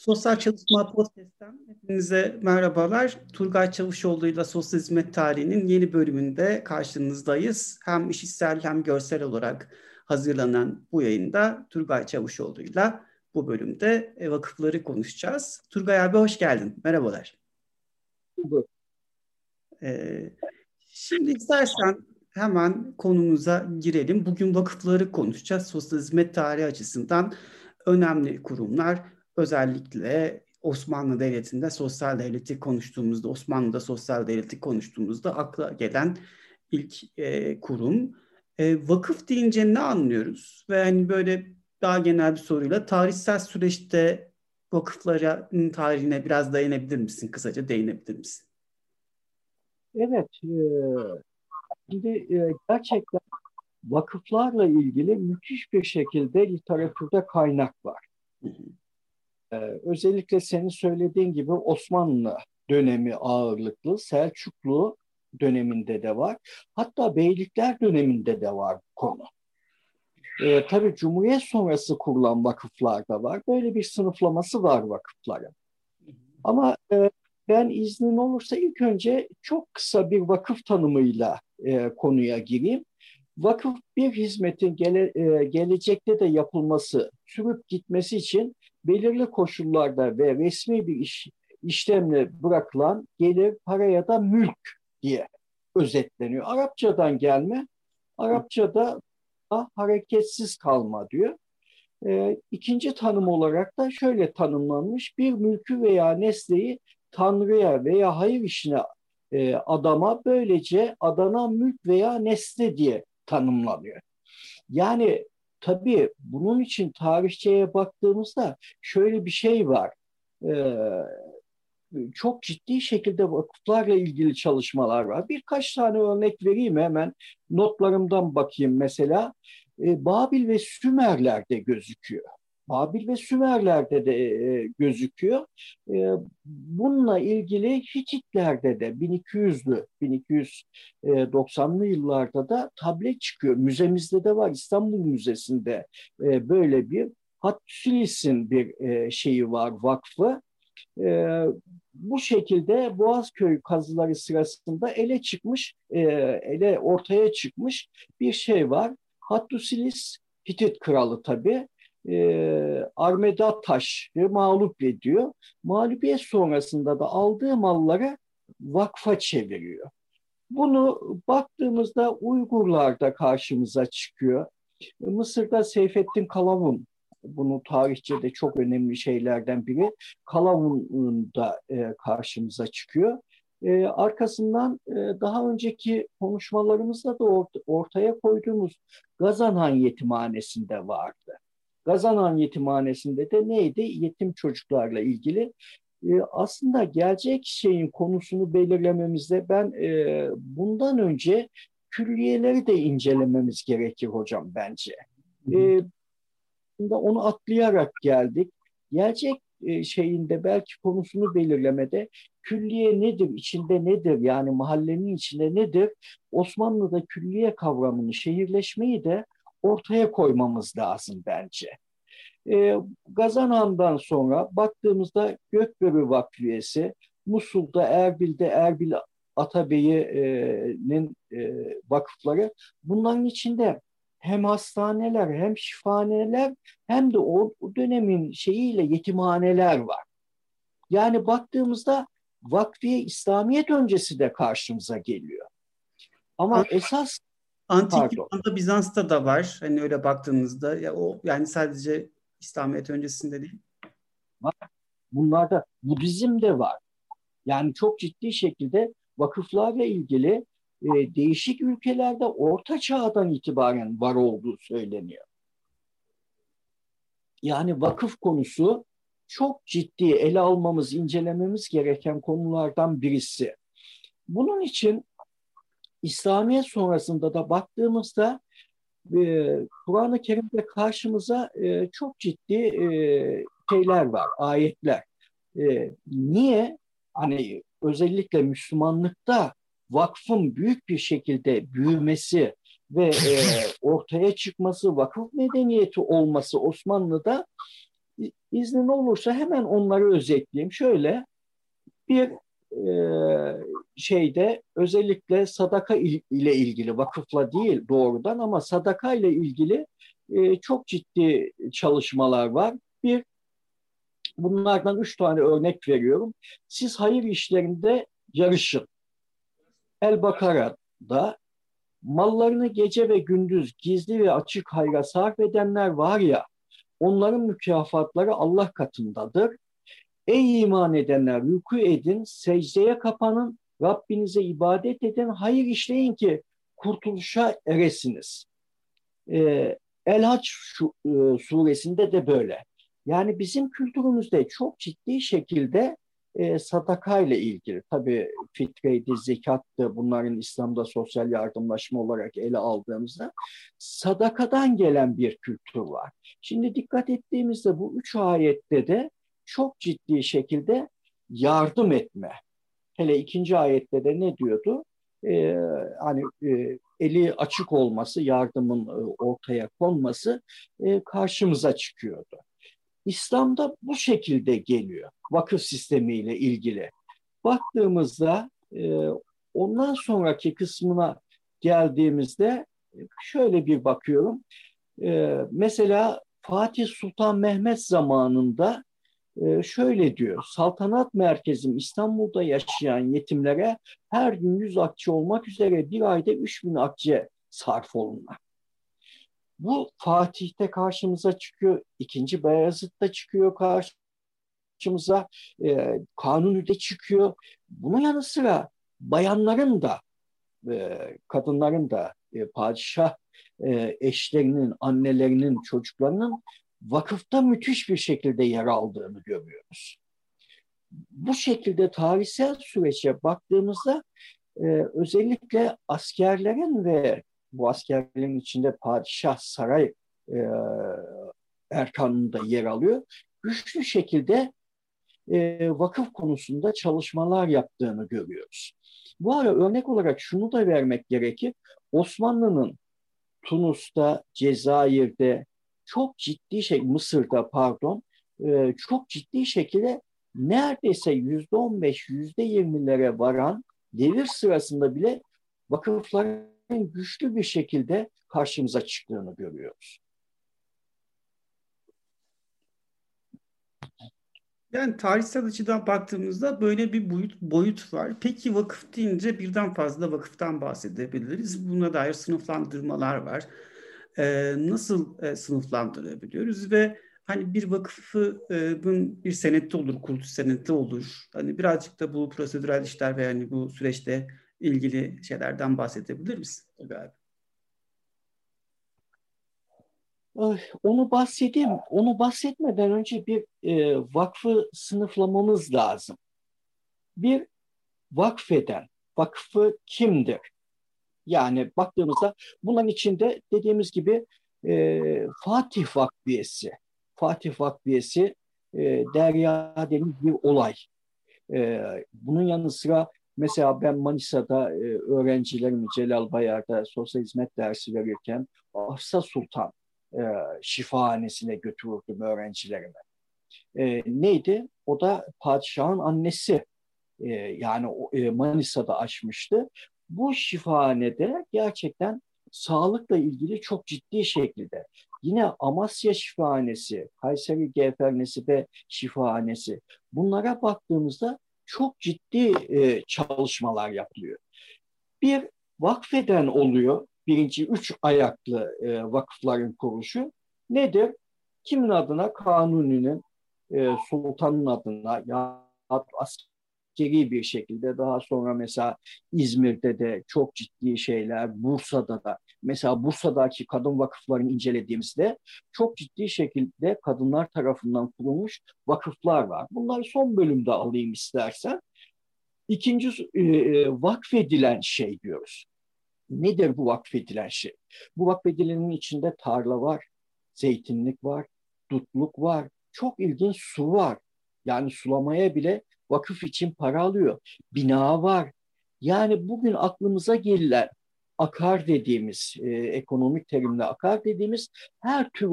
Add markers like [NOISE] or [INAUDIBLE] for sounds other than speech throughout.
Sosyal Çalışma Podcast'ten hepinize merhabalar. Turgay Çavuşoğlu ile Sosyal Hizmet Tarihi'nin yeni bölümünde karşınızdayız. Hem işitsel hem görsel olarak hazırlanan bu yayında Turgay Çavuşoğlu ile bu bölümde vakıfları konuşacağız. Turgay abi hoş geldin. Merhabalar. Ee, şimdi istersen hemen konumuza girelim. Bugün vakıfları konuşacağız. Sosyal hizmet tarihi açısından önemli kurumlar özellikle Osmanlı Devleti'nde sosyal devleti konuştuğumuzda, Osmanlı'da sosyal devleti konuştuğumuzda akla gelen ilk e, kurum. E, vakıf deyince ne anlıyoruz? Ve hani böyle daha genel bir soruyla tarihsel süreçte vakıfların tarihine biraz dayanabilir misin? Kısaca değinebilir misin? Evet. E, şimdi e, gerçekten vakıflarla ilgili müthiş bir şekilde literatürde kaynak var. Hı hı. Ee, özellikle senin söylediğin gibi Osmanlı dönemi ağırlıklı, Selçuklu döneminde de var. Hatta Beylikler döneminde de var bu konu. Ee, tabii Cumhuriyet sonrası kurulan vakıflar da var. Böyle bir sınıflaması var vakıfların. Ama e, ben iznin olursa ilk önce çok kısa bir vakıf tanımıyla e, konuya gireyim. Vakıf bir hizmetin gele, e, gelecekte de yapılması, sürüp gitmesi için belirli koşullarda ve resmi bir iş, işlemle bırakılan gelir, para ya da mülk diye özetleniyor. Arapçadan gelme, Arapçada hareketsiz kalma diyor. E, ikinci tanım olarak da şöyle tanımlanmış. Bir mülkü veya nesneyi Tanrı'ya veya hayır işine e, adama böylece adana mülk veya nesne diye tanımlanıyor. Yani tabii bunun için tarihçeye baktığımızda şöyle bir şey var. Ee, çok ciddi şekilde vakıflarla ilgili çalışmalar var. Birkaç tane örnek vereyim hemen notlarımdan bakayım mesela. Ee, Babil ve Sümerler'de gözüküyor. Babil ve Sümerler'de de e, gözüküyor. E, bununla ilgili Hititler'de de 1200'lü, 1290'lı yıllarda da tablet çıkıyor. Müzemizde de var, İstanbul Müzesi'nde e, böyle bir Hattülis'in bir e, şeyi var, vakfı. E, bu şekilde Boğazköy kazıları sırasında ele çıkmış, e, ele ortaya çıkmış bir şey var. Hattusilis Hitit kralı tabii e, Armeda Taş'ı mağlup ediyor. Mağlubiyet sonrasında da aldığı malları vakfa çeviriyor. Bunu baktığımızda Uygurlarda karşımıza çıkıyor. Mısır'da Seyfettin Kalavun bunu tarihçede çok önemli şeylerden biri. Kalavun da e, karşımıza çıkıyor. E, arkasından e, daha önceki konuşmalarımızda da ort ortaya koyduğumuz Gazanhan Yetimhanesi'nde vardı. Gazanan Yetimhanesi'nde de neydi? Yetim çocuklarla ilgili. E, aslında gelecek şeyin konusunu belirlememizde ben e, bundan önce külliyeleri de incelememiz gerekir hocam bence. E, onu atlayarak geldik. Gelecek e, şeyinde belki konusunu belirlemede külliye nedir, içinde nedir yani mahallenin içinde nedir? Osmanlı'da külliye kavramını, şehirleşmeyi de ortaya koymamız lazım bence. E, Gazanhan'dan sonra baktığımızda Gökbörü Vakfiyesi, Musul'da, Erbil'de Erbil Atabey'in e, vakıfları bunların içinde hem hastaneler hem şifaneler hem de o, o dönemin şeyiyle yetimhaneler var. Yani baktığımızda vakfiye İslamiyet öncesi de karşımıza geliyor. Ama esas Antik Yunan'da Bizans'ta da var. Hani öyle baktığınızda ya o yani sadece İslamiyet öncesinde değil. Var. Bunlarda Budizm de var. Yani çok ciddi şekilde vakıflarla ilgili e, değişik ülkelerde orta çağdan itibaren var olduğu söyleniyor. Yani vakıf konusu çok ciddi ele almamız, incelememiz gereken konulardan birisi. Bunun için İslamiyet sonrasında da baktığımızda e, Kur'an-ı Kerim'de karşımıza e, çok ciddi e, şeyler var, ayetler. E, niye? Hani özellikle Müslümanlıkta vakfın büyük bir şekilde büyümesi ve e, ortaya çıkması, vakıf medeniyeti olması Osmanlı'da İznin olursa hemen onları özetleyeyim. Şöyle bir e, şeyde özellikle sadaka ile ilgili vakıfla değil doğrudan ama sadaka ile ilgili e, çok ciddi çalışmalar var. Bir bunlardan üç tane örnek veriyorum. Siz hayır işlerinde yarışın. El Bakara'da mallarını gece ve gündüz gizli ve açık hayra sarf edenler var ya onların mükafatları Allah katındadır. Ey iman edenler ruku edin, secdeye kapanın, Rabbinize ibadet edin, hayır işleyin ki kurtuluşa eresiniz. Ee, El-Haç e, suresinde de böyle. Yani bizim kültürümüzde çok ciddi şekilde e, sadaka ile ilgili, tabii fitreydi, zekattı, bunların İslam'da sosyal yardımlaşma olarak ele aldığımızda sadakadan gelen bir kültür var. Şimdi dikkat ettiğimizde bu üç ayette de çok ciddi şekilde yardım etme. Hele ikinci ayette de ne diyordu? Ee, hani e, eli açık olması, yardımın e, ortaya konması e, karşımıza çıkıyordu. İslam'da bu şekilde geliyor vakıf sistemiyle ilgili. Baktığımızda e, ondan sonraki kısmına geldiğimizde şöyle bir bakıyorum. E, mesela Fatih Sultan Mehmet zamanında şöyle diyor. Saltanat merkezim İstanbul'da yaşayan yetimlere her gün 100 akçe olmak üzere bir ayda 3000 akçe sarf olunmak. Bu Fatih'te karşımıza çıkıyor. ikinci Beyazıt'ta çıkıyor karşımıza. E, Kanuni'de çıkıyor. Bunun yanı sıra bayanların da e, kadınların da e, padişah e, eşlerinin, annelerinin, çocuklarının vakıfta müthiş bir şekilde yer aldığını görüyoruz. Bu şekilde tarihsel süreçe baktığımızda e, özellikle askerlerin ve bu askerlerin içinde padişah saray e, erkanında yer alıyor. Güçlü şekilde e, vakıf konusunda çalışmalar yaptığını görüyoruz. Bu ara örnek olarak şunu da vermek gerekir. Osmanlı'nın Tunus'ta, Cezayir'de çok ciddi şey Mısır'da pardon e, çok ciddi şekilde neredeyse yüzde on beş, yüzde yirmilere varan devir sırasında bile vakıfların güçlü bir şekilde karşımıza çıktığını görüyoruz. Yani tarihsel açıdan baktığımızda böyle bir boyut, boyut var. Peki vakıf deyince birden fazla vakıftan bahsedebiliriz. Buna dair sınıflandırmalar var. Ee, nasıl e, sınıflandırabiliyoruz ve hani bir vakıfın bir senette olur, kuruluş senette olur. Hani birazcık da bu prosedürel işler ve yani bu süreçte ilgili şeylerden bahsedebilir misin? Tabii Onu bahsedeyim. Onu bahsetmeden önce bir e, vakfı sınıflamamız lazım. Bir vakfeden, vakfı kimdir? Yani baktığımızda bunların içinde dediğimiz gibi e, Fatih Vakfiyesi, Fatih Vakfiyesi e, Derya denilen bir olay. E, bunun yanı sıra mesela ben Manisa'da e, öğrencilerimi Celal Bayar'da sosyal hizmet dersi verirken Hafsa Sultan e, şifahanesine götürürdüm öğrencilerimi. E, neydi? O da padişahın annesi. E, yani e, Manisa'da açmıştı. Bu şifahanede gerçekten sağlıkla ilgili çok ciddi şekilde yine Amasya Şifahanesi, Kayseri Gevfernesi ve Şifahanesi bunlara baktığımızda çok ciddi e, çalışmalar yapılıyor. Bir vakfeden oluyor birinci üç ayaklı e, vakıfların kuruluşu nedir? Kimin adına? Kanuni'nin, e, sultanın adına ya askeri bir şekilde daha sonra mesela İzmir'de de çok ciddi şeyler, Bursa'da da mesela Bursa'daki kadın vakıflarını incelediğimizde çok ciddi şekilde kadınlar tarafından kurulmuş vakıflar var. Bunları son bölümde alayım istersen. İkinci e, e vakfedilen şey diyoruz. Nedir bu vakfedilen şey? Bu vakfedilenin içinde tarla var, zeytinlik var, dutluk var, çok ilginç su var. Yani sulamaya bile vakıf için para alıyor. Bina var. Yani bugün aklımıza gelen akar dediğimiz, e, ekonomik terimle akar dediğimiz her tür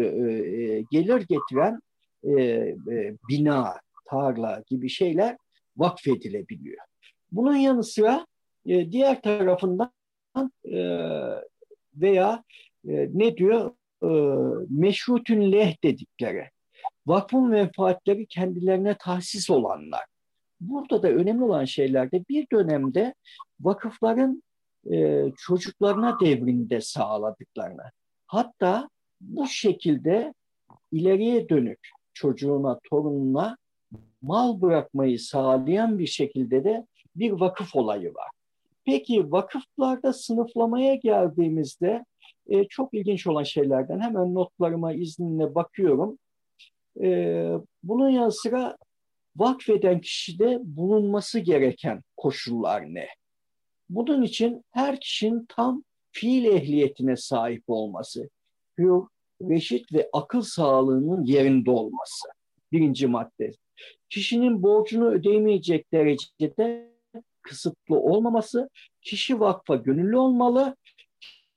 e, e, gelir getiren e, e, bina, tarla gibi şeyler vakfedilebiliyor. Bunun yanı sıra e, diğer tarafından e, veya e, ne diyor e, meşrutün leh dedikleri vakfın menfaatleri kendilerine tahsis olanlar. Burada da önemli olan şeylerde bir dönemde vakıfların e, çocuklarına devrinde sağladıklarına. Hatta bu şekilde ileriye dönük çocuğuna, torununa mal bırakmayı sağlayan bir şekilde de bir vakıf olayı var. Peki vakıflarda sınıflamaya geldiğimizde e, çok ilginç olan şeylerden hemen notlarıma izninle bakıyorum. E, bunun yanı sıra vakfeden kişide bulunması gereken koşullar ne? Bunun için her kişinin tam fiil ehliyetine sahip olması, hür, reşit ve akıl sağlığının yerinde olması. Birinci madde. Kişinin borcunu ödeyemeyecek derecede kısıtlı olmaması, kişi vakfa gönüllü olmalı,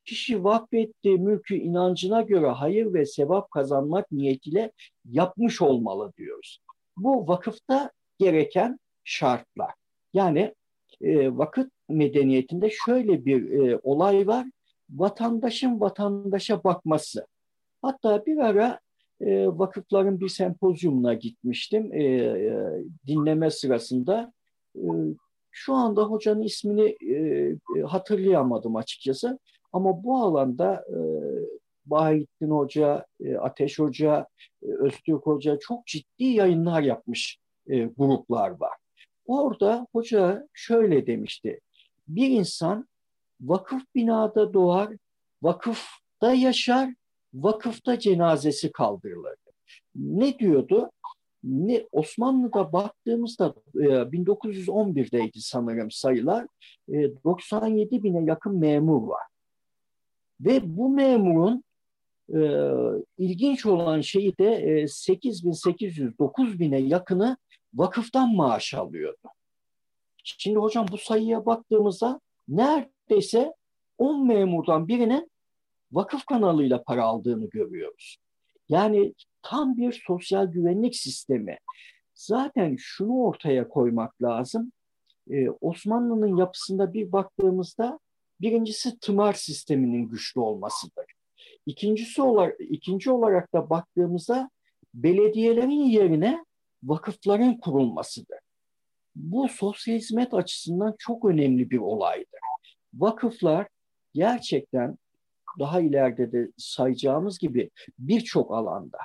kişi vakfettiği mülkü inancına göre hayır ve sevap kazanmak niyetiyle yapmış olmalı diyoruz. Bu vakıfta gereken şartlar. Yani e, vakıf medeniyetinde şöyle bir e, olay var. Vatandaşın vatandaşa bakması. Hatta bir ara e, vakıfların bir sempozyumuna gitmiştim e, e, dinleme sırasında. E, şu anda hocanın ismini e, hatırlayamadım açıkçası. Ama bu alanda e, Bahittin Hoca, e, Ateş Hoca, e, Öztürk Hoca çok ciddi yayınlar yapmış e, gruplar var. Orada hoca şöyle demişti. Bir insan vakıf binada doğar, vakıfta yaşar, vakıfta cenazesi kaldırılır. Ne diyordu? Ne Osmanlı'da baktığımızda e, 1911'deydi sanırım sayılar. E, 97 bine yakın memur var. Ve bu memurun e, ilginç olan şeyi de e, 8800 9000'e yakını vakıftan maaş alıyordu. Şimdi hocam bu sayıya baktığımızda neredeyse 10 memurdan birinin vakıf kanalıyla para aldığını görüyoruz. Yani tam bir sosyal güvenlik sistemi. Zaten şunu ortaya koymak lazım. Ee, Osmanlı'nın yapısında bir baktığımızda birincisi tımar sisteminin güçlü olmasıdır. İkincisi olarak, ikinci olarak da baktığımızda belediyelerin yerine vakıfların kurulmasıdır. Bu sosyal hizmet açısından çok önemli bir olaydır. Vakıflar gerçekten daha ileride de sayacağımız gibi birçok alanda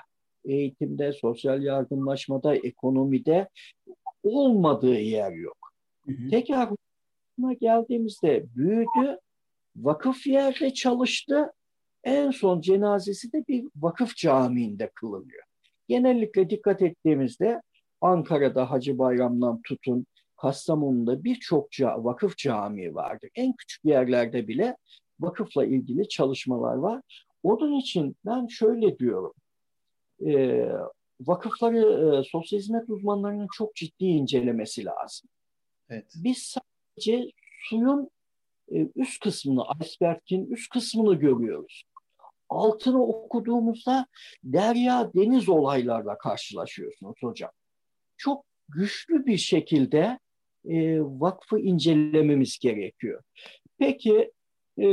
eğitimde, sosyal yardımlaşmada, ekonomide olmadığı yer yok. Hı hı. Tekrar geldiğimizde büyüdü, vakıf yerde çalıştı, en son cenazesi de bir vakıf camiinde kılınıyor. Genellikle dikkat ettiğimizde Ankara'da Hacı Bayram'dan tutun, Kastamonu'da birçok vakıf camii vardır. En küçük yerlerde bile vakıfla ilgili çalışmalar var. Onun için ben şöyle diyorum. E, vakıfları e, sosyal hizmet uzmanlarının çok ciddi incelemesi lazım. Evet. Biz sadece suyun üst kısmını, iceberg'in üst kısmını görüyoruz. Altını okuduğumuzda derya deniz olaylarla karşılaşıyorsunuz hocam. Çok güçlü bir şekilde e, vakfı incelememiz gerekiyor. Peki e,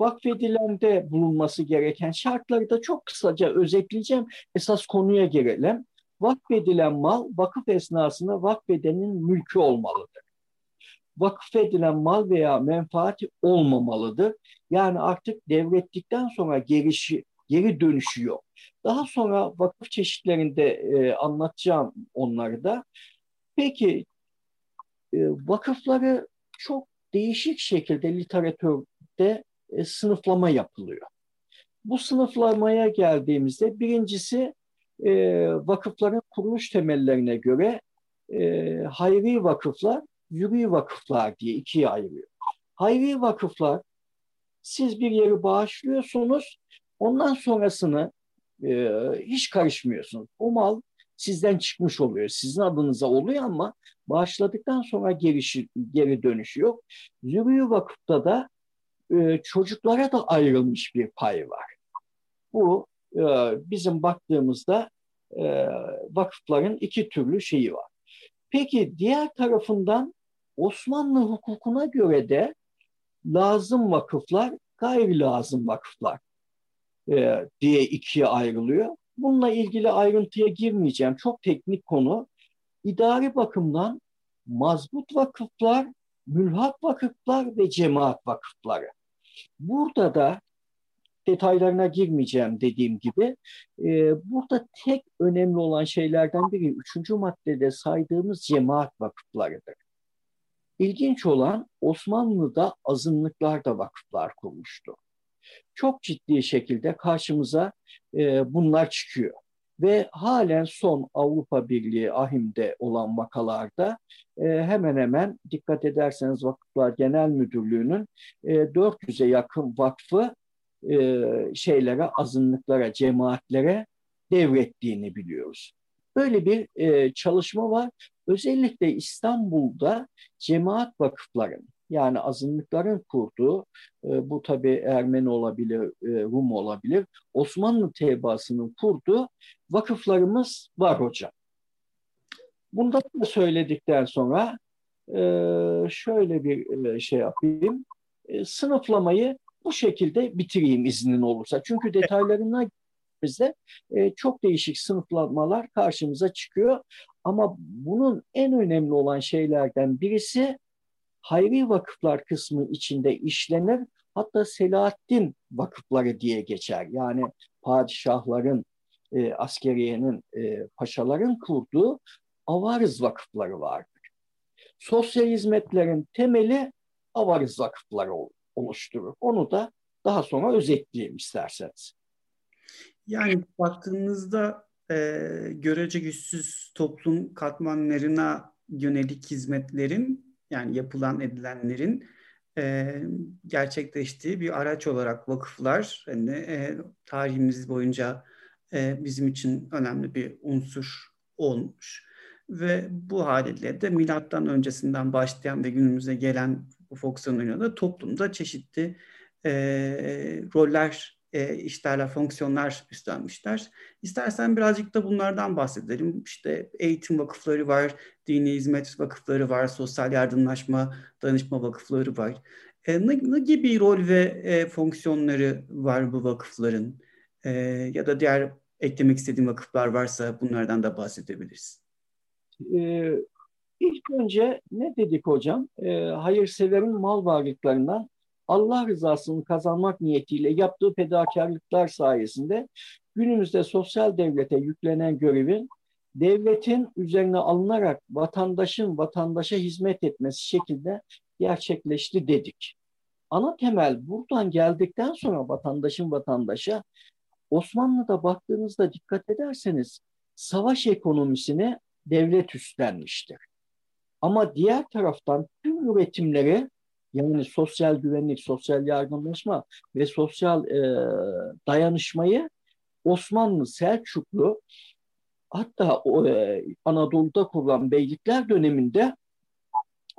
vakfedilende bulunması gereken şartları da çok kısaca özetleyeceğim. Esas konuya girelim. Vakfedilen mal vakıf esnasında vakfedenin mülkü olmalıdır. Vakfedilen mal veya menfaati olmamalıdır. Yani artık devrettikten sonra gerişi, geri dönüşü yok. Daha sonra vakıf çeşitlerinde e, anlatacağım onları da. Peki e, vakıfları çok değişik şekilde literatür de e, sınıflama yapılıyor. Bu sınıflamaya geldiğimizde birincisi e, vakıfların kuruluş temellerine göre e, hayri vakıflar, yürü vakıflar diye ikiye ayırıyor. Hayri vakıflar siz bir yeri bağışlıyorsunuz, ondan sonrasını e, hiç karışmıyorsunuz. O mal sizden çıkmış oluyor, sizin adınıza oluyor ama bağışladıktan sonra geri, geri dönüşü yok. Yürüyü vakıfta da e, çocuklara da ayrılmış bir pay var. Bu e, bizim baktığımızda e, vakıfların iki türlü şeyi var. Peki diğer tarafından Osmanlı hukukuna göre de lazım vakıflar, gayri lazım vakıflar e, diye ikiye ayrılıyor. Bununla ilgili ayrıntıya girmeyeceğim. Çok teknik konu. İdari bakımdan mazbut vakıflar, mülhak vakıflar ve cemaat vakıfları. Burada da detaylarına girmeyeceğim dediğim gibi. E, burada tek önemli olan şeylerden biri üçüncü maddede saydığımız cemaat vakıflarıdır. İlginç olan Osmanlı'da azınlıklar vakıflar kurmuştu. Çok ciddi şekilde karşımıza e, bunlar çıkıyor. Ve halen son Avrupa Birliği ahimde olan vakalarda e, hemen hemen dikkat ederseniz Vakıflar Genel Müdürlüğü'nün e, 400'e yakın vakfı e, şeylere, azınlıklara, cemaatlere devrettiğini biliyoruz. Böyle bir e, çalışma var. Özellikle İstanbul'da cemaat vakıfların yani azınlıkların kurduğu, e, bu tabi Ermeni olabilir, e, Rum olabilir, Osmanlı tebaasının kurduğu vakıflarımız var hocam. Bundan da söyledikten sonra e, şöyle bir şey yapayım. Sınıflamayı bu şekilde bitireyim iznin olursa. Çünkü detaylarına bizde e, çok değişik sınıflamalar karşımıza çıkıyor. Ama bunun en önemli olan şeylerden birisi hayri vakıflar kısmı içinde işlenir. Hatta Selahaddin vakıfları diye geçer. Yani padişahların, e, askeriyenin, e, paşaların kurduğu avarız vakıfları vardır. Sosyal hizmetlerin temeli avarız vakıfları oluşturur. Onu da daha sonra özetleyeyim isterseniz. Yani baktığımızda e, görece güçsüz toplum katmanlarına yönelik hizmetlerin yani yapılan edilenlerin e, gerçekleştiği bir araç olarak vakıflar hani, e, tarihimiz boyunca e, bizim için önemli bir unsur olmuş. Ve bu haliyle de milattan öncesinden başlayan ve günümüze gelen bu fonksiyonlarıyla toplumda çeşitli e, roller e, işlerler, fonksiyonlar üstlenmişler. İstersen birazcık da bunlardan bahsedelim. İşte eğitim vakıfları var, dini hizmet vakıfları var, sosyal yardımlaşma, danışma vakıfları var. E, ne, ne gibi rol ve e, fonksiyonları var bu vakıfların? E, ya da diğer eklemek istediğin vakıflar varsa bunlardan da bahsedebiliriz. Ee, ilk önce ne dedik hocam? Ee, hayırseverin mal varlıklarından Allah rızasını kazanmak niyetiyle yaptığı fedakarlıklar sayesinde günümüzde sosyal devlete yüklenen görevin devletin üzerine alınarak vatandaşın vatandaşa hizmet etmesi şekilde gerçekleşti dedik. Ana temel buradan geldikten sonra vatandaşın vatandaşa Osmanlı'da baktığınızda dikkat ederseniz savaş ekonomisine devlet üstlenmiştir. Ama diğer taraftan tüm üretimleri yani sosyal güvenlik, sosyal yardımlaşma ve sosyal e, dayanışmayı Osmanlı, Selçuklu hatta e, Anadolu'da kurulan beylikler döneminde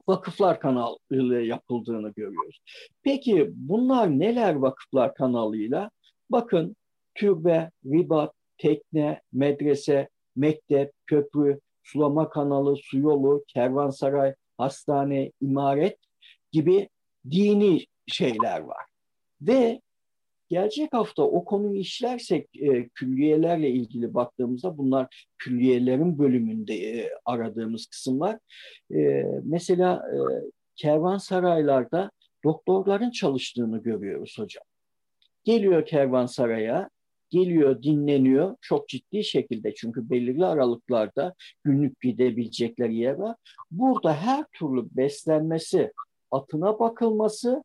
vakıflar kanalıyla yapıldığını görüyoruz. Peki bunlar neler vakıflar kanalıyla? Bakın türbe, ribat, tekne, medrese, mektep, köprü, sulama kanalı, su yolu, kervansaray, hastane, imaret gibi dini şeyler var. Ve gelecek hafta o konuyu işlersek e, külliyelerle ilgili baktığımızda bunlar külliyelerin bölümünde e, aradığımız kısımlar. E, mesela e, kervansaraylarda doktorların çalıştığını görüyoruz hocam. Geliyor kervansaraya, geliyor, dinleniyor çok ciddi şekilde çünkü belirli aralıklarda günlük gidebilecekleri yer var. Burada her türlü beslenmesi, atına bakılması,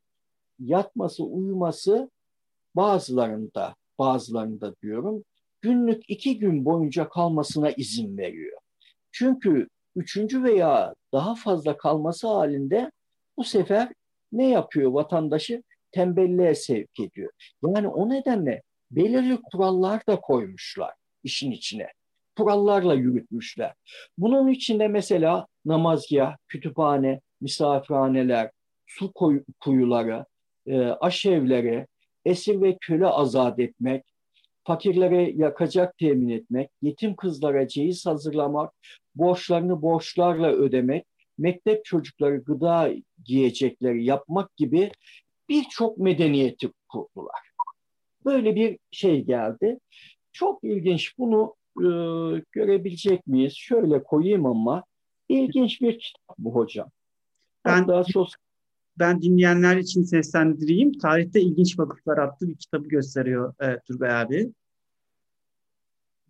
yatması, uyuması bazılarında, bazılarında diyorum günlük iki gün boyunca kalmasına izin veriyor. Çünkü üçüncü veya daha fazla kalması halinde bu sefer ne yapıyor vatandaşı? Tembelliğe sevk ediyor. Yani o nedenle belirli kurallar da koymuşlar işin içine. Kurallarla yürütmüşler. Bunun içinde mesela namazgah, kütüphane, misafirhaneler, su kuyuları, e, aşevleri, esir ve köle azat etmek, fakirlere yakacak temin etmek, yetim kızlara ceyiz hazırlamak, borçlarını borçlarla ödemek, mektep çocukları gıda giyecekleri yapmak gibi birçok medeniyeti kurdular. Böyle bir şey geldi. Çok ilginç bunu e, görebilecek miyiz? Şöyle koyayım ama ilginç bir kitap bu hocam. Ben, Hatta sosyal... ben dinleyenler için seslendireyim. Tarihte ilginç vakıflar adlı bir kitabı gösteriyor e, Turgay abi.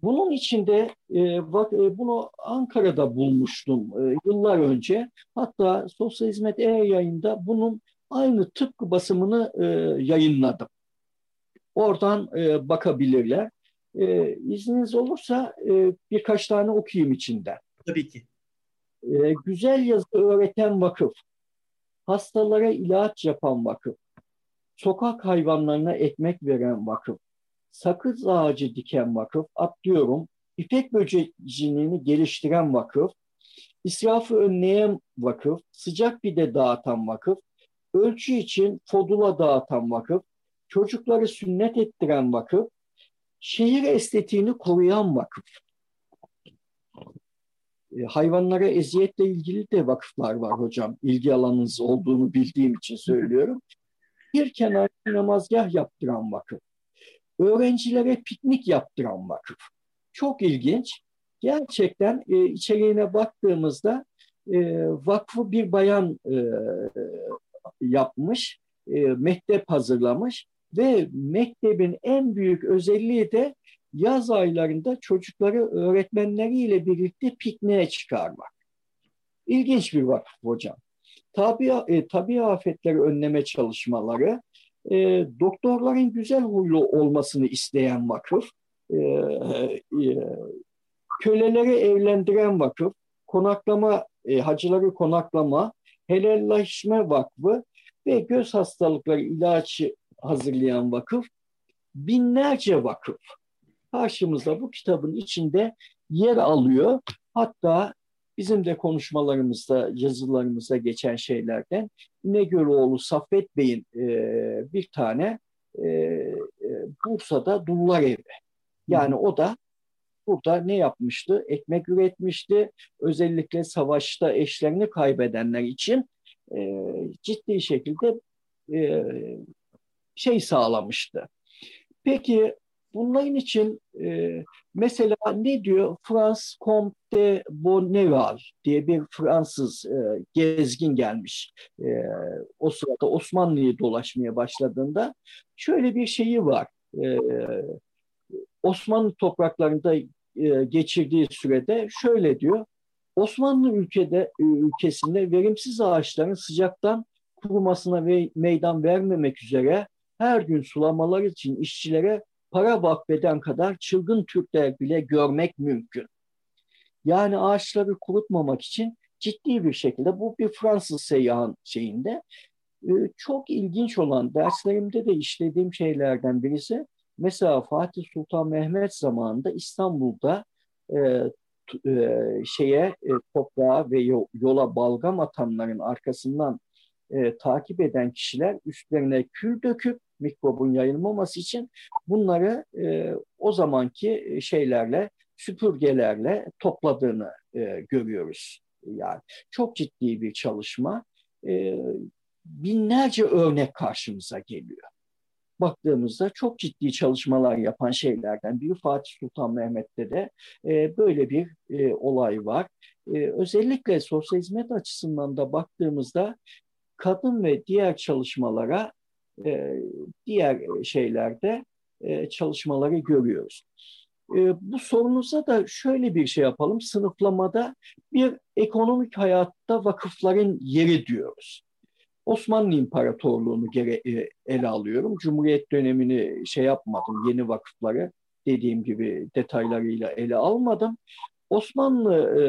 Bunun içinde e, bak e, bunu Ankara'da bulmuştum e, yıllar önce. Hatta Sosyal Hizmet E-Yayında bunun aynı tıpkı basımını e, yayınladım. Oradan e, bakabilirler. E, izniniz olursa e, birkaç tane okuyayım içinden. Tabii ki. E, güzel yazı öğreten vakıf, hastalara ilaç yapan vakıf, sokak hayvanlarına ekmek veren vakıf, sakız ağacı diken vakıf, atlıyorum, ipek böcekciliğini geliştiren vakıf, israfı önleyen vakıf, sıcak pide dağıtan vakıf, ölçü için fodula dağıtan vakıf, çocukları sünnet ettiren vakıf, şehir estetiğini koruyan vakıf. E, hayvanlara eziyetle ilgili de vakıflar var hocam. İlgi alanınız olduğunu bildiğim için söylüyorum. Bir kenar namazgah yaptıran vakıf. Öğrencilere piknik yaptıran vakıf. Çok ilginç. Gerçekten e, içeriğine baktığımızda e, vakfı bir bayan e, yapmış, e, mektep hazırlamış ve mektebin en büyük özelliği de yaz aylarında çocukları öğretmenleriyle birlikte pikniğe çıkarmak. İlginç bir vakıf hocam. Tabi, e, tabi afetleri önleme çalışmaları, e, doktorların güzel huylu olmasını isteyen vakıf, e, e, köleleri evlendiren vakıf, konaklama, e, hacıları konaklama, helallaşma vakfı ve göz hastalıkları ilacı hazırlayan vakıf, binlerce vakıf karşımızda bu kitabın içinde yer alıyor. Hatta bizim de konuşmalarımızda, yazılarımızda geçen şeylerden İnegöloğlu Saffet Bey'in e, bir tane e, e, Bursa'da Dullar Evi. Yani o da burada ne yapmıştı? Ekmek üretmişti. Özellikle savaşta eşlerini kaybedenler için e, ciddi şekilde e, şey sağlamıştı. Peki bunların için e, mesela ne diyor Frans Comte de Bonneval diye bir Fransız e, gezgin gelmiş. E, o sırada Osmanlı'yı dolaşmaya başladığında şöyle bir şeyi var. E, Osmanlı topraklarında e, geçirdiği sürede şöyle diyor. Osmanlı ülkede ülkesinde verimsiz ağaçların sıcaktan kurumasına ve meydan vermemek üzere her gün sulamalar için işçilere para vakfeden kadar çılgın Türkler bile görmek mümkün. Yani ağaçları kurutmamak için ciddi bir şekilde bu bir Fransız seyyahın şeyinde e, çok ilginç olan derslerimde de işlediğim şeylerden birisi mesela Fatih Sultan Mehmet zamanında İstanbul'da e, e, şeye e, toprağa ve yola balgam atanların arkasından e, takip eden kişiler üstlerine kül döküp mikrobun yayılmaması için bunları e, o zamanki şeylerle süpürgelerle topladığını e, görüyoruz. Yani çok ciddi bir çalışma. E, binlerce örnek karşımıza geliyor. Baktığımızda çok ciddi çalışmalar yapan şeylerden biri Fatih Sultan Mehmet'te de e, böyle bir e, olay var. E, özellikle sosyal hizmet açısından da baktığımızda kadın ve diğer çalışmalara e, diğer şeylerde e, çalışmaları görüyoruz. E, bu sorunuza da şöyle bir şey yapalım. Sınıflamada bir ekonomik hayatta vakıfların yeri diyoruz. Osmanlı İmparatorluğu'nu e, ele alıyorum. Cumhuriyet dönemini şey yapmadım, yeni vakıfları dediğim gibi detaylarıyla ele almadım. Osmanlı e,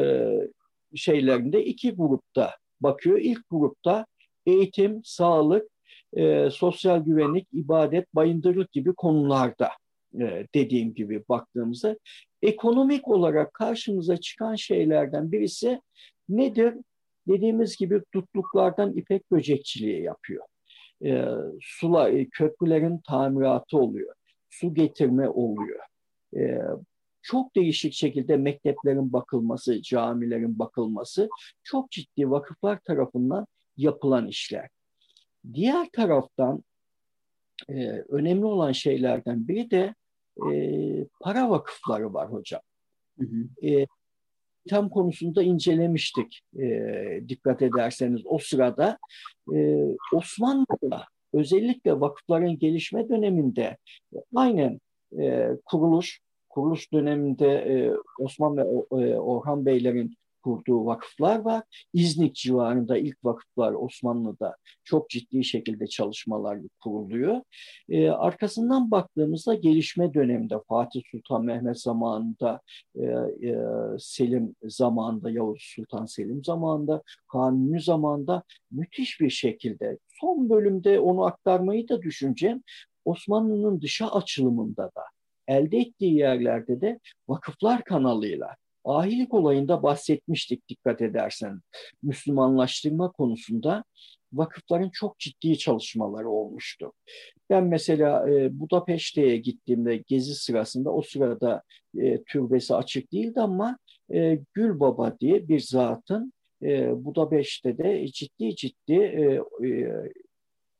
şeylerinde iki grupta bakıyor. İlk grupta eğitim, sağlık, e, sosyal güvenlik, ibadet, bayındırlık gibi konularda e, dediğim gibi baktığımızda ekonomik olarak karşımıza çıkan şeylerden birisi nedir? Dediğimiz gibi tutluklardan ipek böcekçiliği yapıyor. E, sula, e, köprülerin tamiratı oluyor. su getirme oluyor. E, çok değişik şekilde mekteplerin bakılması, camilerin bakılması çok ciddi vakıflar tarafından yapılan işler. Diğer taraftan e, önemli olan şeylerden biri de e, para vakıfları var hocam. Hı hı. E, tam konusunda incelemiştik e, dikkat ederseniz o sırada e, Osmanlı'da özellikle vakıfların gelişme döneminde aynen e, kuruluş kuruluş döneminde e, Osman ve e, Orhan Beylerin kurduğu vakıflar var. İznik civarında ilk vakıflar Osmanlı'da çok ciddi şekilde çalışmalar kuruluyor. Ee, arkasından baktığımızda gelişme döneminde Fatih Sultan Mehmet zamanında, e, e, Selim zamanında, Yavuz Sultan Selim zamanında, Kanuni zamanında müthiş bir şekilde son bölümde onu aktarmayı da düşüneceğim. Osmanlı'nın dışa açılımında da elde ettiği yerlerde de vakıflar kanalıyla ahilik olayında bahsetmiştik dikkat edersen. Müslümanlaştırma konusunda vakıfların çok ciddi çalışmaları olmuştu. Ben mesela e, Budapeşte'ye gittiğimde gezi sırasında o sırada e, türbesi açık değildi ama e, Gül Baba diye bir zatın e, Budapeşte'de ciddi ciddi e, e,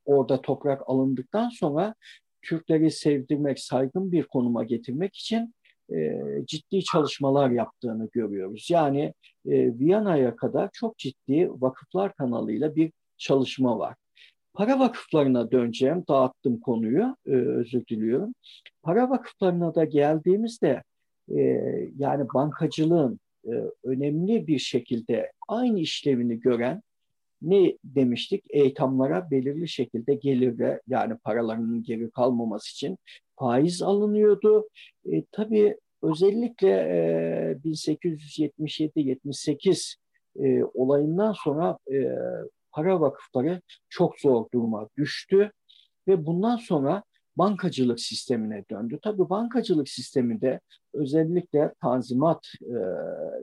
orada toprak alındıktan sonra Türkleri sevdirmek, saygın bir konuma getirmek için e, ciddi çalışmalar yaptığını görüyoruz. Yani e, Viyana'ya kadar çok ciddi vakıflar kanalıyla bir çalışma var. Para vakıflarına döneceğim, dağıttım konuyu, e, özür diliyorum. Para vakıflarına da geldiğimizde e, yani bankacılığın e, önemli bir şekilde aynı işlevini gören ne demiştik? Eğitamlara belirli şekilde gelirle yani paralarının geri kalmaması için faiz alınıyordu. E, tabii özellikle e, 1877-78 e, olayından sonra e, para vakıfları çok zor duruma düştü ve bundan sonra bankacılık sistemine döndü. Tabii bankacılık sisteminde özellikle Tanzimat e,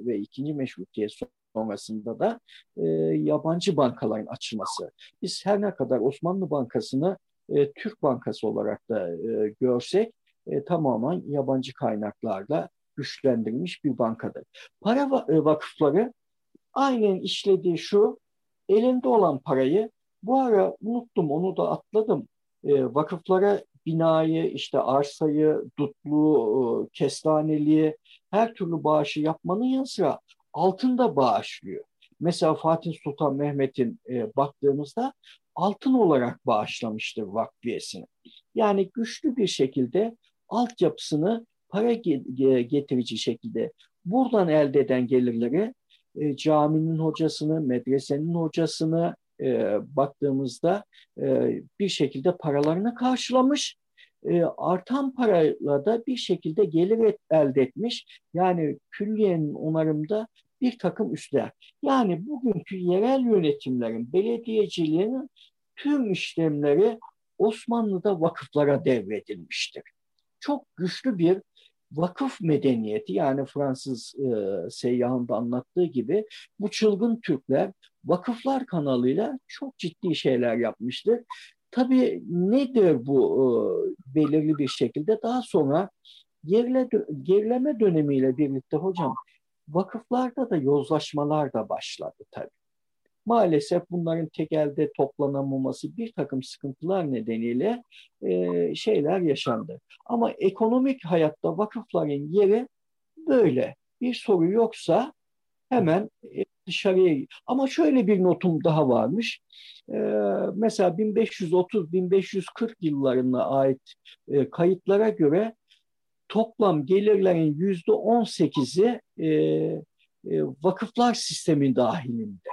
ve ikinci meşrutiyet sonrasında da e, yabancı bankaların açılması. Biz her ne kadar Osmanlı Bankası'nı e, Türk Bankası olarak da e, görsek e, tamamen yabancı kaynaklarla güçlendirilmiş bir bankadır. Para e, vakıfları aynen işlediği şu, elinde olan parayı, bu ara unuttum onu da atladım, e, vakıflara binayı, işte arsayı, dutlu, e, kestaneliği, her türlü bağışı yapmanın yanı sıra altın da bağışlıyor. Mesela Fatih Sultan Mehmet'in e, baktığımızda altın olarak bağışlamıştır vakfiyesini. Yani güçlü bir şekilde altyapısını para getirici şekilde buradan elde eden gelirleri e, caminin hocasını, medresenin hocasını e, baktığımızda e, bir şekilde paralarını karşılamış. E, artan parayla da bir şekilde gelir et, elde etmiş. Yani külliyenin onarımda bir takım üstler. Yani bugünkü yerel yönetimlerin, belediyeciliğinin tüm işlemleri Osmanlı'da vakıflara devredilmiştir. Çok güçlü bir vakıf medeniyeti yani Fransız e, seyyahın da anlattığı gibi bu çılgın Türkler vakıflar kanalıyla çok ciddi şeyler yapmıştır. Tabii nedir bu e, belirli bir şekilde daha sonra gerile, gerileme dönemiyle birlikte hocam vakıflarda da yozlaşmalar da başladı tabii. Maalesef bunların tek elde toplanamaması bir takım sıkıntılar nedeniyle e, şeyler yaşandı. Ama ekonomik hayatta vakıfların yeri böyle. Bir soru yoksa hemen e, dışarıya ama şöyle bir notum daha varmış. Ee, mesela 1530-1540 yıllarına ait e, kayıtlara göre toplam gelirlerin yüzde on sekizi e, e, vakıflar sistemi dahilinde.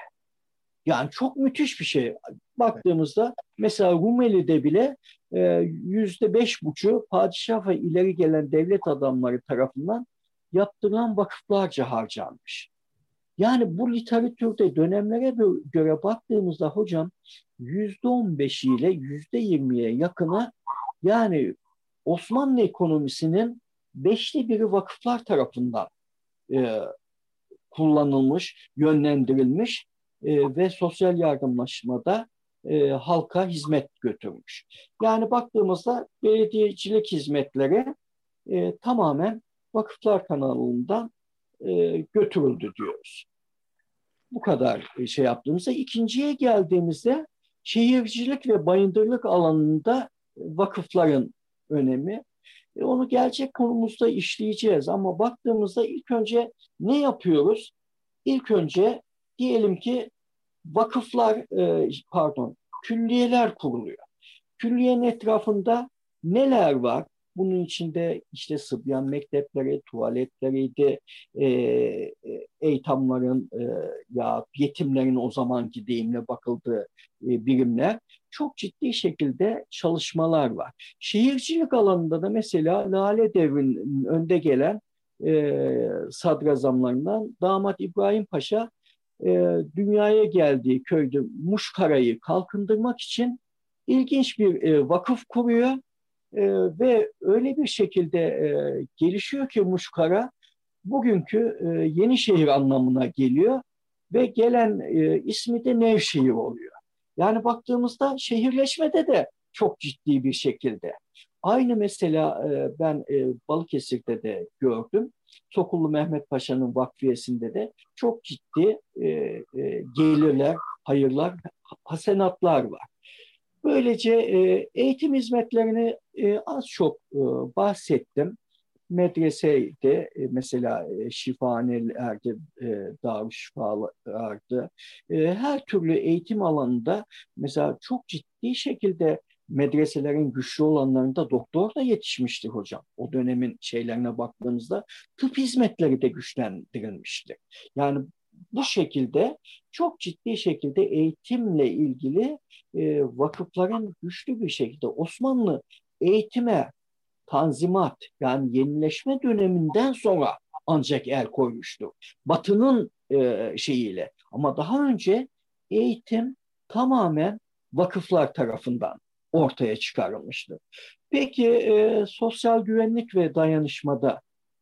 Yani çok müthiş bir şey. Baktığımızda mesela Rumeli'de bile e, yüzde beş buçu padişah ve ileri gelen devlet adamları tarafından yaptırılan vakıflarca harcanmış. Yani bu literatürde dönemlere göre baktığımızda hocam yüzde on beşiyle yüzde yirmiye yakına yani Osmanlı ekonomisinin beşte biri vakıflar tarafından e, kullanılmış, yönlendirilmiş e, ve sosyal yardımlaşmada e, halka hizmet götürmüş. Yani baktığımızda belediyecilik hizmetleri e, tamamen vakıflar kanalından e, götürüldü diyoruz. Bu kadar şey yaptığımızda ikinciye geldiğimizde şehircilik ve bayındırlık alanında vakıfların önemi. E, onu gelecek konumuzda işleyeceğiz ama baktığımızda ilk önce ne yapıyoruz? İlk önce diyelim ki vakıflar, e, pardon, külliyeler kuruluyor. Külliyenin etrafında neler var? Bunun içinde işte Sıbyan mektepleri, tuvaletleriydi, e, e, eğitimlerin e, ya yetimlerin o zamanki deyimle bakıldığı e, birimler çok ciddi şekilde çalışmalar var. Şehircilik alanında da mesela Lale Devri'nin önde gelen e, sadrazamlarından damat İbrahim Paşa e, dünyaya geldiği köyde Muşkara'yı kalkındırmak için ilginç bir e, vakıf kuruyor e, ve öyle bir şekilde e, gelişiyor ki Muşkara bugünkü e, yeni şehir anlamına geliyor ve gelen e, ismi de Nevşehir oluyor. Yani baktığımızda şehirleşmede de çok ciddi bir şekilde. Aynı mesela e, ben e, Balıkesir'de de gördüm. Sokullu Mehmet Paşa'nın vakfiyesinde de çok ciddi e, e, gelirler, hayırlar, hasenatlar var. Böylece e, eğitim hizmetlerini e, az çok e, bahsettim. Medreseyde e, mesela e, şifanelerde, e, darüşşifalarda e, her türlü eğitim alanında mesela çok ciddi şekilde medreselerin güçlü olanlarında doktor da yetişmiştir hocam. O dönemin şeylerine baktığımızda tıp hizmetleri de güçlendirilmiştir. Yani bu şekilde çok ciddi şekilde eğitimle ilgili e, vakıfların güçlü bir şekilde Osmanlı eğitime tanzimat yani yenileşme döneminden sonra ancak el koymuştu. Batı'nın e, şeyiyle ama daha önce eğitim tamamen vakıflar tarafından ortaya çıkarılmıştı. Peki e, sosyal güvenlik ve dayanışmada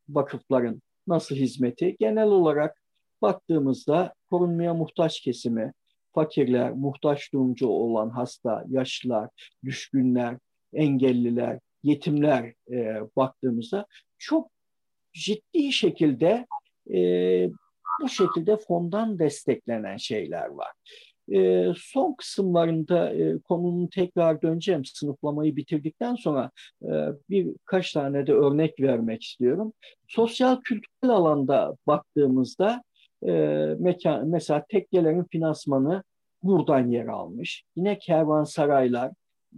vakıfların nasıl hizmeti? Genel olarak baktığımızda korunmaya muhtaç kesimi, fakirler, muhtaç durumcu olan hasta, yaşlılar, düşkünler, engelliler, yetimler e, baktığımızda çok ciddi şekilde e, bu şekilde fondan desteklenen şeyler var. E, son kısımlarında e, konunun tekrar döneceğim sınıflamayı bitirdikten sonra e, birkaç tane de örnek vermek istiyorum. Sosyal kültürel alanda baktığımızda e, mekan, mesela tekkelerin finansmanı buradan yer almış. Yine kervansaraylar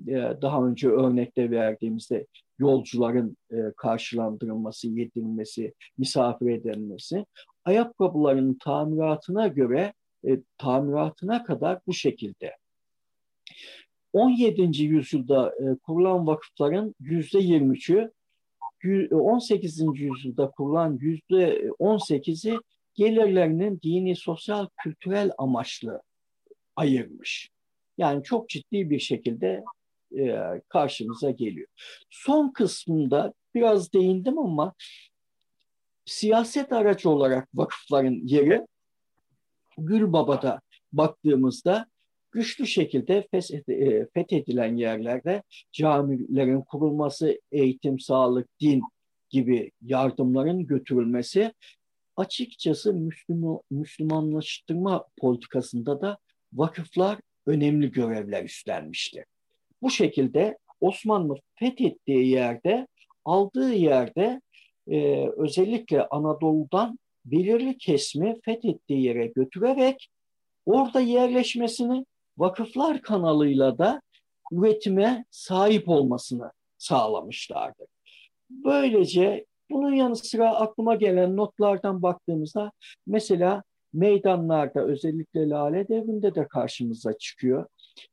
e, daha önce örnekte verdiğimizde yolcuların e, karşılandırılması, yedirilmesi, misafir edilmesi, ayakkabıların tamiratına göre e, tamiratına kadar bu şekilde. 17. yüzyılda e, kurulan vakıfların yüzde 23'ü 18. yüzyılda kurulan yüzde 18'i gelirlerinin dini, sosyal, kültürel amaçlı ayırmış. Yani çok ciddi bir şekilde e, karşımıza geliyor. Son kısmında biraz değindim ama siyaset aracı olarak vakıfların yeri Gülbaba'da baktığımızda güçlü şekilde e, fethedilen yerlerde camilerin kurulması, eğitim, sağlık, din gibi yardımların götürülmesi açıkçası Müslüman, Müslümanlaştırma politikasında da vakıflar önemli görevler üstlenmiştir. Bu şekilde Osmanlı fethettiği yerde, aldığı yerde e, özellikle Anadolu'dan belirli kesmi fethettiği yere götürerek orada yerleşmesini vakıflar kanalıyla da üretime sahip olmasını sağlamışlardı. Böylece bunun yanı sıra aklıma gelen notlardan baktığımızda mesela meydanlarda özellikle Lale Devri'nde de karşımıza çıkıyor.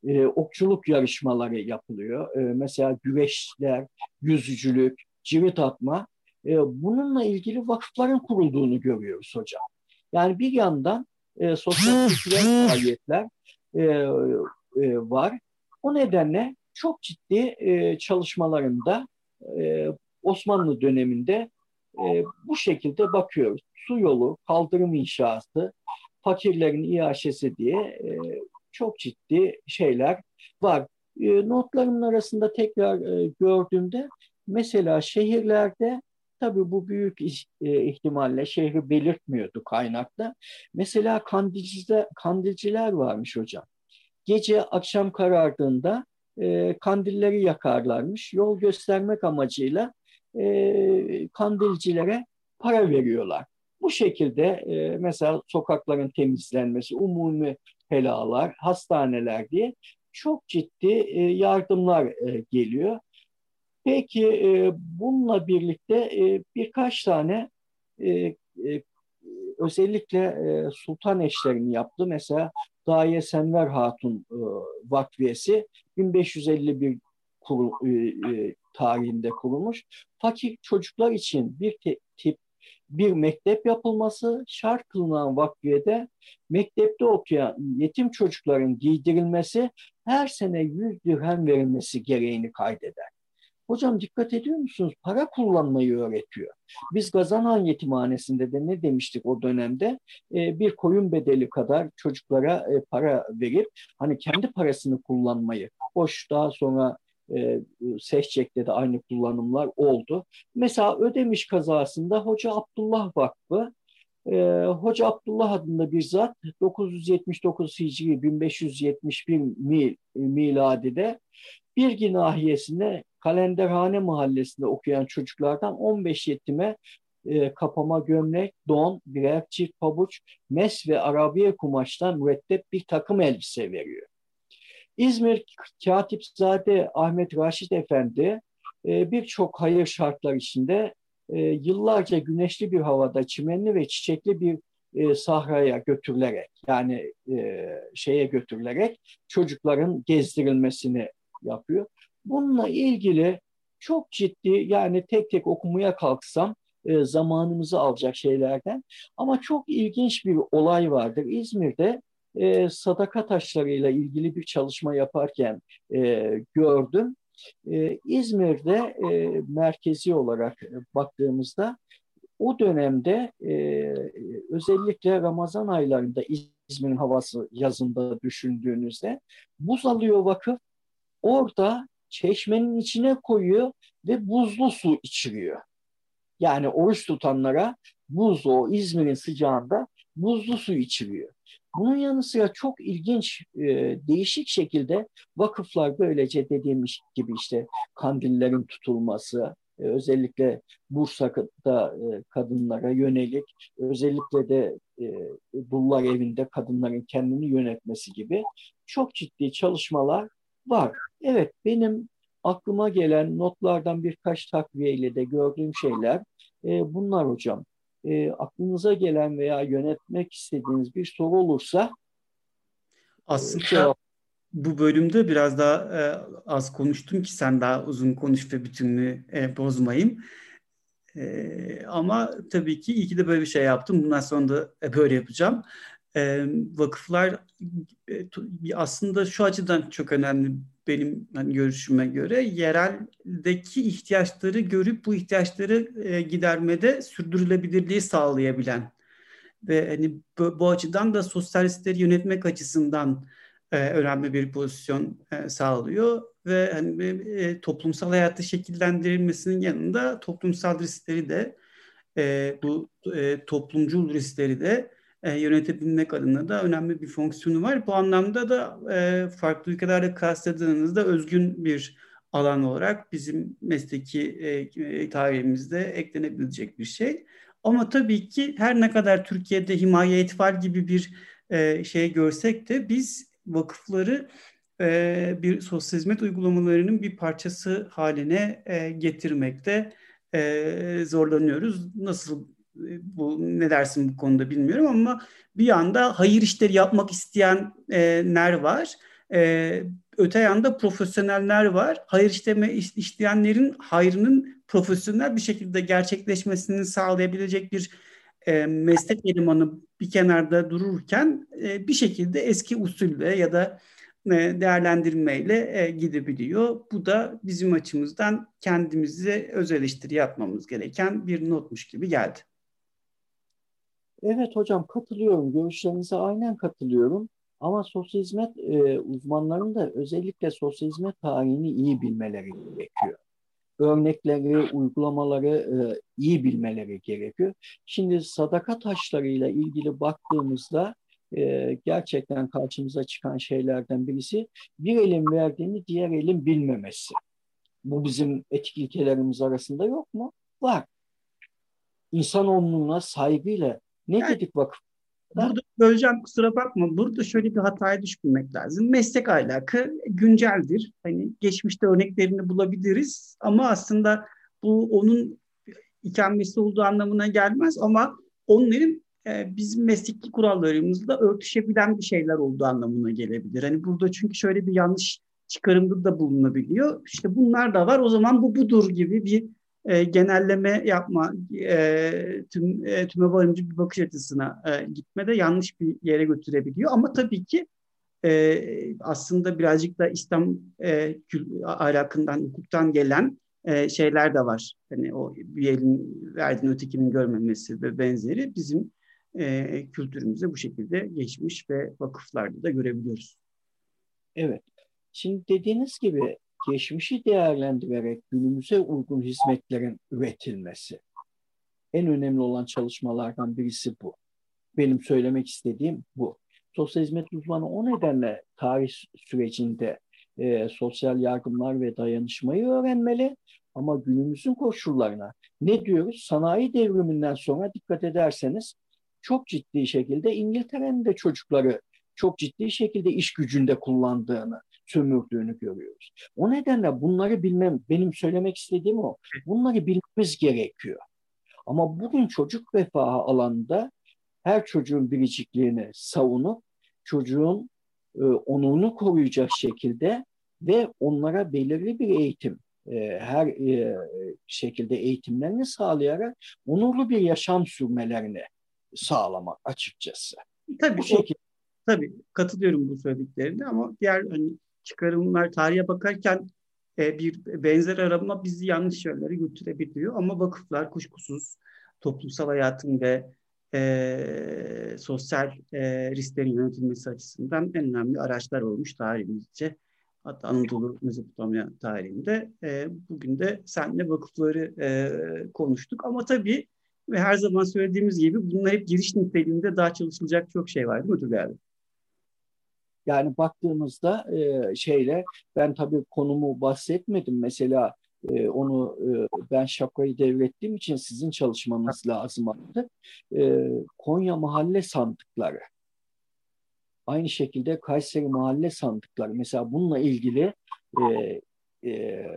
Ee, okçuluk yarışmaları yapılıyor. Ee, mesela güreşler, yüzücülük, cirit atma. Ee, bununla ilgili vakıfların kurulduğunu görüyoruz hocam. Yani bir yandan e, sosyal kültürel faaliyetler e, e, var. O nedenle çok ciddi e, çalışmalarında e, Osmanlı döneminde e, bu şekilde bakıyoruz. Su yolu, kaldırım inşaatı, fakirlerin iaşesi diye e, çok ciddi şeyler var. E, notlarımın arasında tekrar e, gördüğümde mesela şehirlerde tabii bu büyük e, ihtimalle şehri belirtmiyordu kaynakta. Mesela kandilciler, kandilciler varmış hocam. Gece akşam karardığında e, kandilleri yakarlarmış. Yol göstermek amacıyla e, kandilcilere para veriyorlar. Bu şekilde e, mesela sokakların temizlenmesi, umumi helalar, hastaneler diye çok ciddi e, yardımlar e, geliyor. Peki e, bununla birlikte e, birkaç tane e, e, özellikle e, sultan eşlerini yaptı. Mesela Daye Senver Hatun e, Vakfiyesi 1551 kurul, e, e, tarihinde kurulmuş. Fakir çocuklar için bir te, tip bir mektep yapılması şart kılınan vakfiyede mektepte okuyan yetim çocukların giydirilmesi her sene 100 dirhem verilmesi gereğini kaydeder. Hocam dikkat ediyor musunuz? Para kullanmayı öğretiyor. Biz Gazanhan Yetimhanesi'nde de ne demiştik o dönemde? E, bir koyun bedeli kadar çocuklara e, para verip hani kendi parasını kullanmayı. Hoş daha sonra e, Sehçek'te de aynı kullanımlar oldu. Mesela Ödemiş kazasında Hoca Abdullah Vakfı e, Hoca Abdullah adında bir zat 979 Hicri 1571 mil, miladide bir nahiyesinde Kalenderhane mahallesinde okuyan çocuklardan 15 yetime e, kapama gömlek, don, birer çift pabuç, mes ve arabiye kumaştan mürettep bir takım elbise veriyor. İzmir Katipzade Ahmet Raşit Efendi e, birçok hayır şartlar içinde e, yıllarca güneşli bir havada çimenli ve çiçekli bir e, sahraya götürülerek yani şeye götürülerek çocukların gezdirilmesini yapıyor. Bununla ilgili çok ciddi yani tek tek okumaya kalksam zamanımızı alacak şeylerden ama çok ilginç bir olay vardır. İzmir'de e, sadaka taşlarıyla ilgili bir çalışma yaparken e, gördüm. E, İzmir'de e, merkezi olarak baktığımızda o dönemde e, özellikle Ramazan aylarında İzmir'in havası yazında düşündüğünüzde buz alıyor vakıf. Orada çeşmenin içine koyuyor ve buzlu su içiriyor. Yani oruç tutanlara buzlu o İzmir'in sıcağında buzlu su içiriyor. Bunun yanı sıra çok ilginç, e, değişik şekilde vakıflar böylece dediğimiz gibi işte kandillerin tutulması, e, özellikle Bursa'da e, kadınlara yönelik, özellikle de e, evinde kadınların kendini yönetmesi gibi çok ciddi çalışmalar var. Evet, benim aklıma gelen notlardan birkaç takviyeyle de gördüğüm şeyler bunlar hocam e, aklınıza gelen veya yönetmek istediğiniz bir soru olursa aslında cevap. bu bölümde biraz daha e, az konuştum ki sen daha uzun konuş ve bütünlüğü e, bozmayayım. E, ama tabii ki iyi ki de böyle bir şey yaptım. Bundan sonra da e, böyle yapacağım. E, vakıflar e, aslında şu açıdan çok önemli benim hani görüşüme göre. Yereldeki ihtiyaçları görüp bu ihtiyaçları e, gidermede sürdürülebilirliği sağlayabilen ve hani bu, bu açıdan da sosyalistleri yönetmek açısından e, önemli bir pozisyon e, sağlıyor ve hani e, toplumsal hayatı şekillendirilmesinin yanında toplumsal riskleri de e, bu e, toplumcul riskleri de e, yönetebilmek adına da önemli bir fonksiyonu var. Bu anlamda da e, farklı ülkelerde kastedildiğinizde özgün bir alan olarak bizim mesleki e, e, tarihimizde eklenebilecek bir şey. Ama tabii ki her ne kadar Türkiye'de himaye etfal gibi bir e, şey görsek de biz vakıfları e, bir sosyal hizmet uygulamalarının bir parçası haline e, getirmekte e, zorlanıyoruz. Nasıl bu ne dersin bu konuda bilmiyorum ama bir yanda hayır işleri yapmak isteyenler var. E, öte yanda profesyoneller var. Hayır işleme işleyenlerin hayrının profesyonel bir şekilde gerçekleşmesini sağlayabilecek bir e, meslek elemanı bir kenarda dururken e, bir şekilde eski usulle ya da e, değerlendirmeyle e, gidebiliyor. Bu da bizim açımızdan kendimize öz eleştiri yapmamız gereken bir notmuş gibi geldi. Evet hocam katılıyorum. Görüşlerinize aynen katılıyorum. Ama sosyal hizmet e, uzmanlarının da özellikle sosyal hizmet tarihini iyi bilmeleri gerekiyor. Örnekleri, uygulamaları e, iyi bilmeleri gerekiyor. Şimdi sadaka taşlarıyla ilgili baktığımızda e, gerçekten karşımıza çıkan şeylerden birisi bir elin verdiğini diğer elin bilmemesi. Bu bizim etik ilkelerimiz arasında yok mu? Var. İnsanoğluna saygıyla ne yani, dedik vakıf Burada böleceğim kusura bakma. Burada şöyle bir hataya düşmemek lazım. Meslek ahlakı günceldir. Hani geçmişte örneklerini bulabiliriz ama aslında bu onun ikamesi olduğu anlamına gelmez ama onların e, bizim mesleki kurallarımızla örtüşebilen bir şeyler olduğu anlamına gelebilir. Hani burada çünkü şöyle bir yanlış çıkarımda da bulunabiliyor. İşte bunlar da var o zaman bu budur gibi bir e, genelleme yapma, e, tüm e, tüme varımcı bir bakış açısına e, gitme de yanlış bir yere götürebiliyor. Ama tabii ki e, aslında birazcık da İslam e, ahlakından, hukuktan gelen e, şeyler de var. Hani o bir verdiğini ötekinin görmemesi ve benzeri bizim e, kültürümüze bu şekilde geçmiş ve vakıflarda da görebiliyoruz. Evet. Şimdi dediğiniz gibi geçmişi değerlendirerek günümüze uygun hizmetlerin üretilmesi. En önemli olan çalışmalardan birisi bu. Benim söylemek istediğim bu. Sosyal hizmet uzmanı o nedenle tarih sürecinde e, sosyal yardımlar ve dayanışmayı öğrenmeli. Ama günümüzün koşullarına ne diyoruz? Sanayi devriminden sonra dikkat ederseniz çok ciddi şekilde İngiltere'nin de çocukları çok ciddi şekilde iş gücünde kullandığını, sömürdüğünü görüyoruz. O nedenle bunları bilmem, benim söylemek istediğim o. Bunları bilmemiz gerekiyor. Ama bugün çocuk refahı alanında her çocuğun biricikliğini savunup çocuğun e, onurunu koruyacak şekilde ve onlara belirli bir eğitim, e, her e, şekilde eğitimlerini sağlayarak onurlu bir yaşam sürmelerini sağlamak açıkçası. Tabii bu şekilde. Tabii katılıyorum bu söylediklerine ama diğer hani çıkarımlar tarihe bakarken e, bir benzer arama bizi yanlış yerlere götürebiliyor. Ama vakıflar kuşkusuz toplumsal hayatın ve e, sosyal e, risklerin yönetilmesi açısından en önemli araçlar olmuş tarihimizce. Hatta Anadolu Mezopotamya tarihinde. E, bugün de seninle vakıfları e, konuştuk. Ama tabii ve her zaman söylediğimiz gibi bunlar hep giriş niteliğinde daha çalışılacak çok şey var değil mi Tugay abi? Yani baktığımızda e, şeyle ben tabii konumu bahsetmedim. Mesela e, onu e, ben şapkayı devrettiğim için sizin çalışmanız lazım artık. E, Konya mahalle sandıkları. Aynı şekilde Kayseri mahalle sandıkları. Mesela bununla ilgili e, e,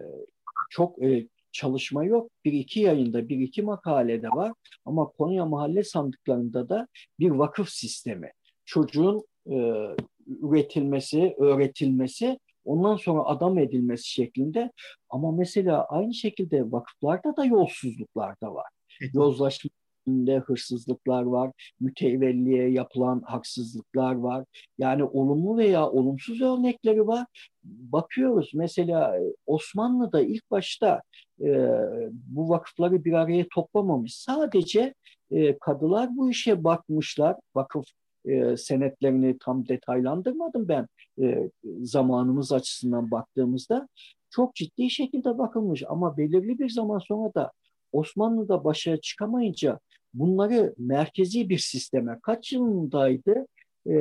çok e, çalışma yok. Bir iki yayında, bir iki makalede var. Ama Konya mahalle sandıklarında da bir vakıf sistemi. Çocuğun e, üretilmesi, öğretilmesi, ondan sonra adam edilmesi şeklinde. Ama mesela aynı şekilde vakıflarda da yolsuzluklar da var. Yozlaşma içinde hırsızlıklar var, mütevelliye yapılan haksızlıklar var. Yani olumlu veya olumsuz örnekleri var. Bakıyoruz mesela e, Osmanlı'da ilk başta e, bu vakıfları bir araya toplamamış. Sadece e, kadılar bu işe bakmışlar. Vakıf e, senetlerini tam detaylandırmadım ben e, zamanımız açısından baktığımızda çok ciddi şekilde bakılmış ama belirli bir zaman sonra da Osmanlı'da başa çıkamayınca bunları merkezi bir sisteme kaç yılındaydı? E,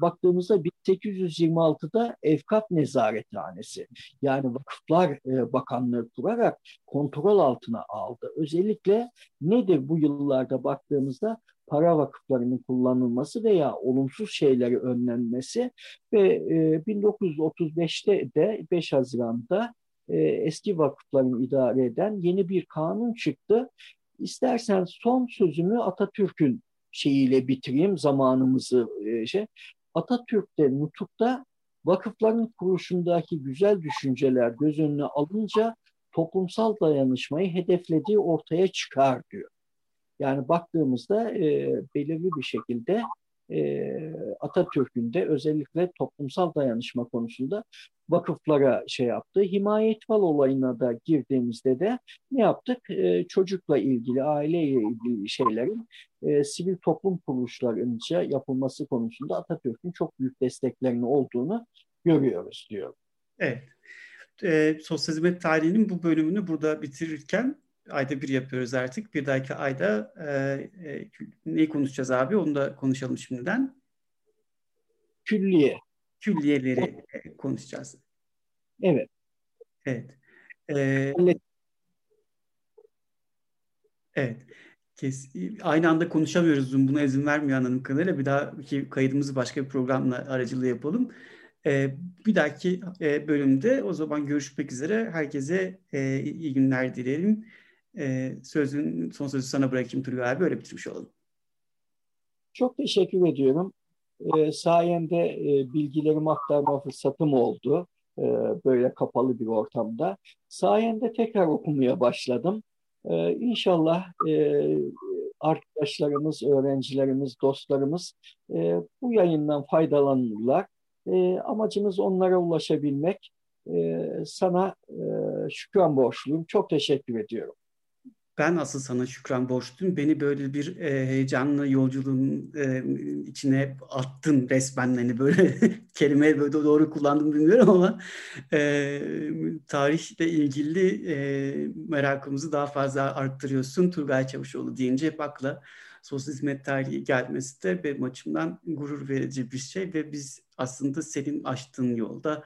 baktığımızda 1826'da Evkaf Nezarethanesi yani Vakıflar e, Bakanlığı kurarak kontrol altına aldı. Özellikle nedir bu yıllarda baktığımızda para vakıflarının kullanılması veya olumsuz şeyleri önlenmesi ve e, 1935'te de 5 Haziran'da e, eski vakıfların idare eden yeni bir kanun çıktı. İstersen son sözümü Atatürk'ün şeyiyle bitireyim zamanımızı e, şey. Atatürk'te nutukta vakıfların kuruluşundaki güzel düşünceler göz önüne alınca toplumsal dayanışmayı hedeflediği ortaya çıkar diyor. Yani baktığımızda e, belirli bir şekilde e, Atatürk'ün de özellikle toplumsal dayanışma konusunda vakıflara şey yaptı. Himayetval olayına da girdiğimizde de ne yaptık? E, çocukla ilgili, aileyle ilgili şeylerin e, sivil toplum kuruluşlarınca yapılması konusunda Atatürk'ün çok büyük desteklerinin olduğunu görüyoruz diyor. Evet. E, sosyal hizmet tarihinin bu bölümünü burada bitirirken ayda bir yapıyoruz artık. Bir dahaki ayda e, e, neyi konuşacağız abi? Onu da konuşalım şimdiden. Külliye. Külliyeleri e, konuşacağız. Evet. Evet. Ee, evet. Kes, aynı anda konuşamıyoruz. Zoom buna izin vermiyor anladığım kadarıyla. Bir daha ki kaydımızı başka bir programla aracılığı yapalım. Ee, bir dahaki e, bölümde o zaman görüşmek üzere. Herkese e, iyi günler dilerim. E, sözün son sözü sana bırakayım Turgay abi. Öyle bitirmiş olalım. Çok teşekkür ediyorum. E, sayende e, bilgilerimi aktarma fırsatım oldu. E, böyle kapalı bir ortamda. Sayende tekrar okumaya başladım. E, inşallah e, arkadaşlarımız, öğrencilerimiz, dostlarımız e, bu yayından faydalanırlar. E, amacımız onlara ulaşabilmek. E, sana e, şükran borçluyum. Çok teşekkür ediyorum ben asıl sana şükran borçluyum. Beni böyle bir e, heyecanlı yolculuğun e, içine attın resmen. Hani böyle [LAUGHS] kelime böyle doğru kullandım bilmiyorum ama e, tarihle ilgili e, merakımızı daha fazla arttırıyorsun. Turgay Çavuşoğlu deyince hep akla sosyal hizmet tarihi gelmesi de benim açımdan gurur verici bir şey ve biz aslında senin açtığın yolda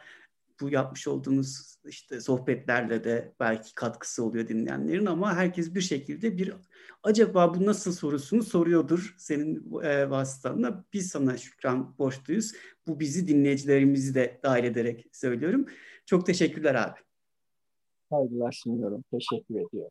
bu yapmış olduğumuz işte sohbetlerle de belki katkısı oluyor dinleyenlerin ama herkes bir şekilde bir acaba bu nasıl sorusunu soruyordur senin e, vasıtanla. Biz sana şükran borçluyuz. Bu bizi dinleyicilerimizi de dahil ederek söylüyorum. Çok teşekkürler abi. Saygılar sunuyorum. Teşekkür ediyorum.